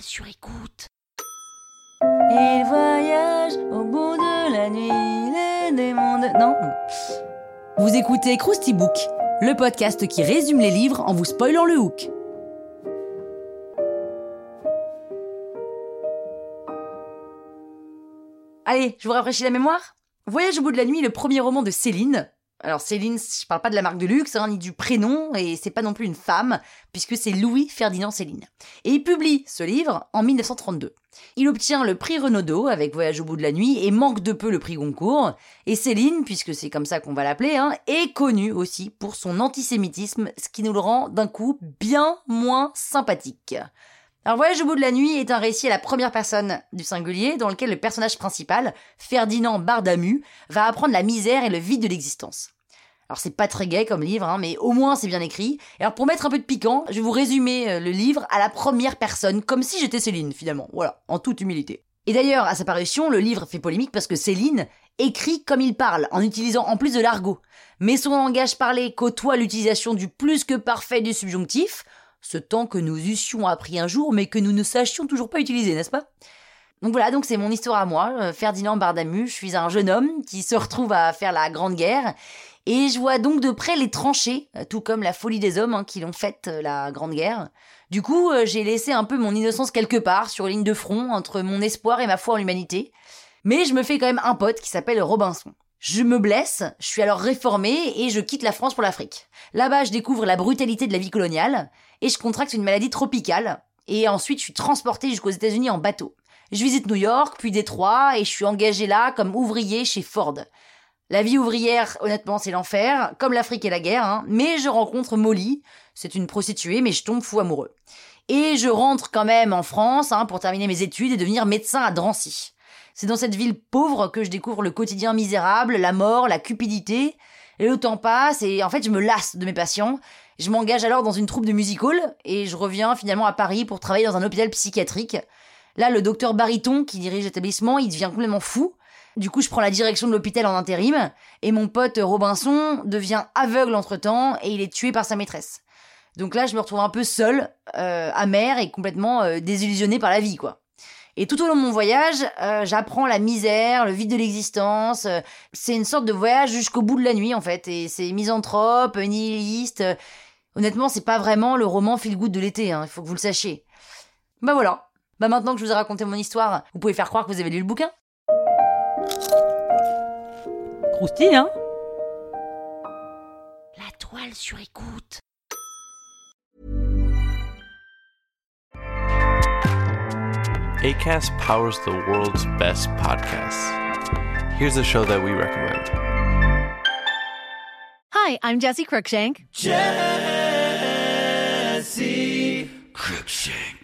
sur écoute. Il voyage au bout de la nuit, les démons de... Non Vous écoutez Krusty Book, le podcast qui résume les livres en vous spoilant le hook. Allez, je vous rafraîchis la mémoire Voyage au bout de la nuit, le premier roman de Céline, alors Céline, je parle pas de la marque de luxe, hein, ni du prénom, et c'est pas non plus une femme, puisque c'est Louis Ferdinand Céline. Et il publie ce livre en 1932. Il obtient le prix Renaudot avec Voyage au bout de la nuit et manque de peu le prix Goncourt. Et Céline, puisque c'est comme ça qu'on va l'appeler, hein, est connue aussi pour son antisémitisme, ce qui nous le rend d'un coup bien moins sympathique. Alors Voyage au bout de la nuit est un récit à la première personne du singulier dans lequel le personnage principal, Ferdinand Bardamu, va apprendre la misère et le vide de l'existence. Alors c'est pas très gai comme livre, hein, mais au moins c'est bien écrit. Et alors pour mettre un peu de piquant, je vais vous résumer euh, le livre à la première personne, comme si j'étais Céline finalement, voilà, en toute humilité. Et d'ailleurs, à sa parution, le livre fait polémique parce que Céline écrit comme il parle, en utilisant en plus de l'argot. Mais son langage parlé côtoie l'utilisation du plus que parfait du subjonctif, ce temps que nous eussions appris un jour, mais que nous ne sachions toujours pas utiliser, n'est-ce pas? Donc voilà, donc c'est mon histoire à moi, euh, Ferdinand Bardamu, je suis un jeune homme qui se retrouve à faire la Grande Guerre, et je vois donc de près les tranchées, euh, tout comme la folie des hommes hein, qui l'ont faite euh, la Grande Guerre. Du coup, j'ai laissé un peu mon innocence quelque part, sur ligne de front, entre mon espoir et ma foi en l'humanité. Mais je me fais quand même un pote qui s'appelle Robinson. Je me blesse, je suis alors réformé et je quitte la France pour l'Afrique. Là-bas, je découvre la brutalité de la vie coloniale et je contracte une maladie tropicale. Et ensuite, je suis transporté jusqu'aux États-Unis en bateau. Je visite New York, puis Détroit, et je suis engagé là comme ouvrier chez Ford. La vie ouvrière, honnêtement, c'est l'enfer, comme l'Afrique et la guerre, hein. mais je rencontre Molly, c'est une prostituée, mais je tombe fou amoureux. Et je rentre quand même en France hein, pour terminer mes études et devenir médecin à Drancy. C'est dans cette ville pauvre que je découvre le quotidien misérable, la mort, la cupidité. Et le temps passe et en fait je me lasse de mes patients. Je m'engage alors dans une troupe de musical et je reviens finalement à Paris pour travailler dans un hôpital psychiatrique. Là, le docteur Bariton qui dirige l'établissement, il devient complètement fou. Du coup, je prends la direction de l'hôpital en intérim, et mon pote Robinson devient aveugle entre-temps, et il est tué par sa maîtresse. Donc là, je me retrouve un peu seul, euh, amer et complètement euh, désillusionné par la vie, quoi. Et tout au long de mon voyage, euh, j'apprends la misère, le vide de l'existence. Euh, c'est une sorte de voyage jusqu'au bout de la nuit, en fait. Et c'est misanthrope, nihiliste. honnêtement, c'est pas vraiment le roman feel good de l'été, hein, il faut que vous le sachiez. Bah voilà. Bah maintenant que je vous ai raconté mon histoire, vous pouvez faire croire que vous avez lu le bouquin. Croustille, hein? La toile sur écoute. ACAST powers the world's best podcasts. Here's a show that we recommend. Hi, I'm Jesse Cruikshank. Jesse Cruikshank.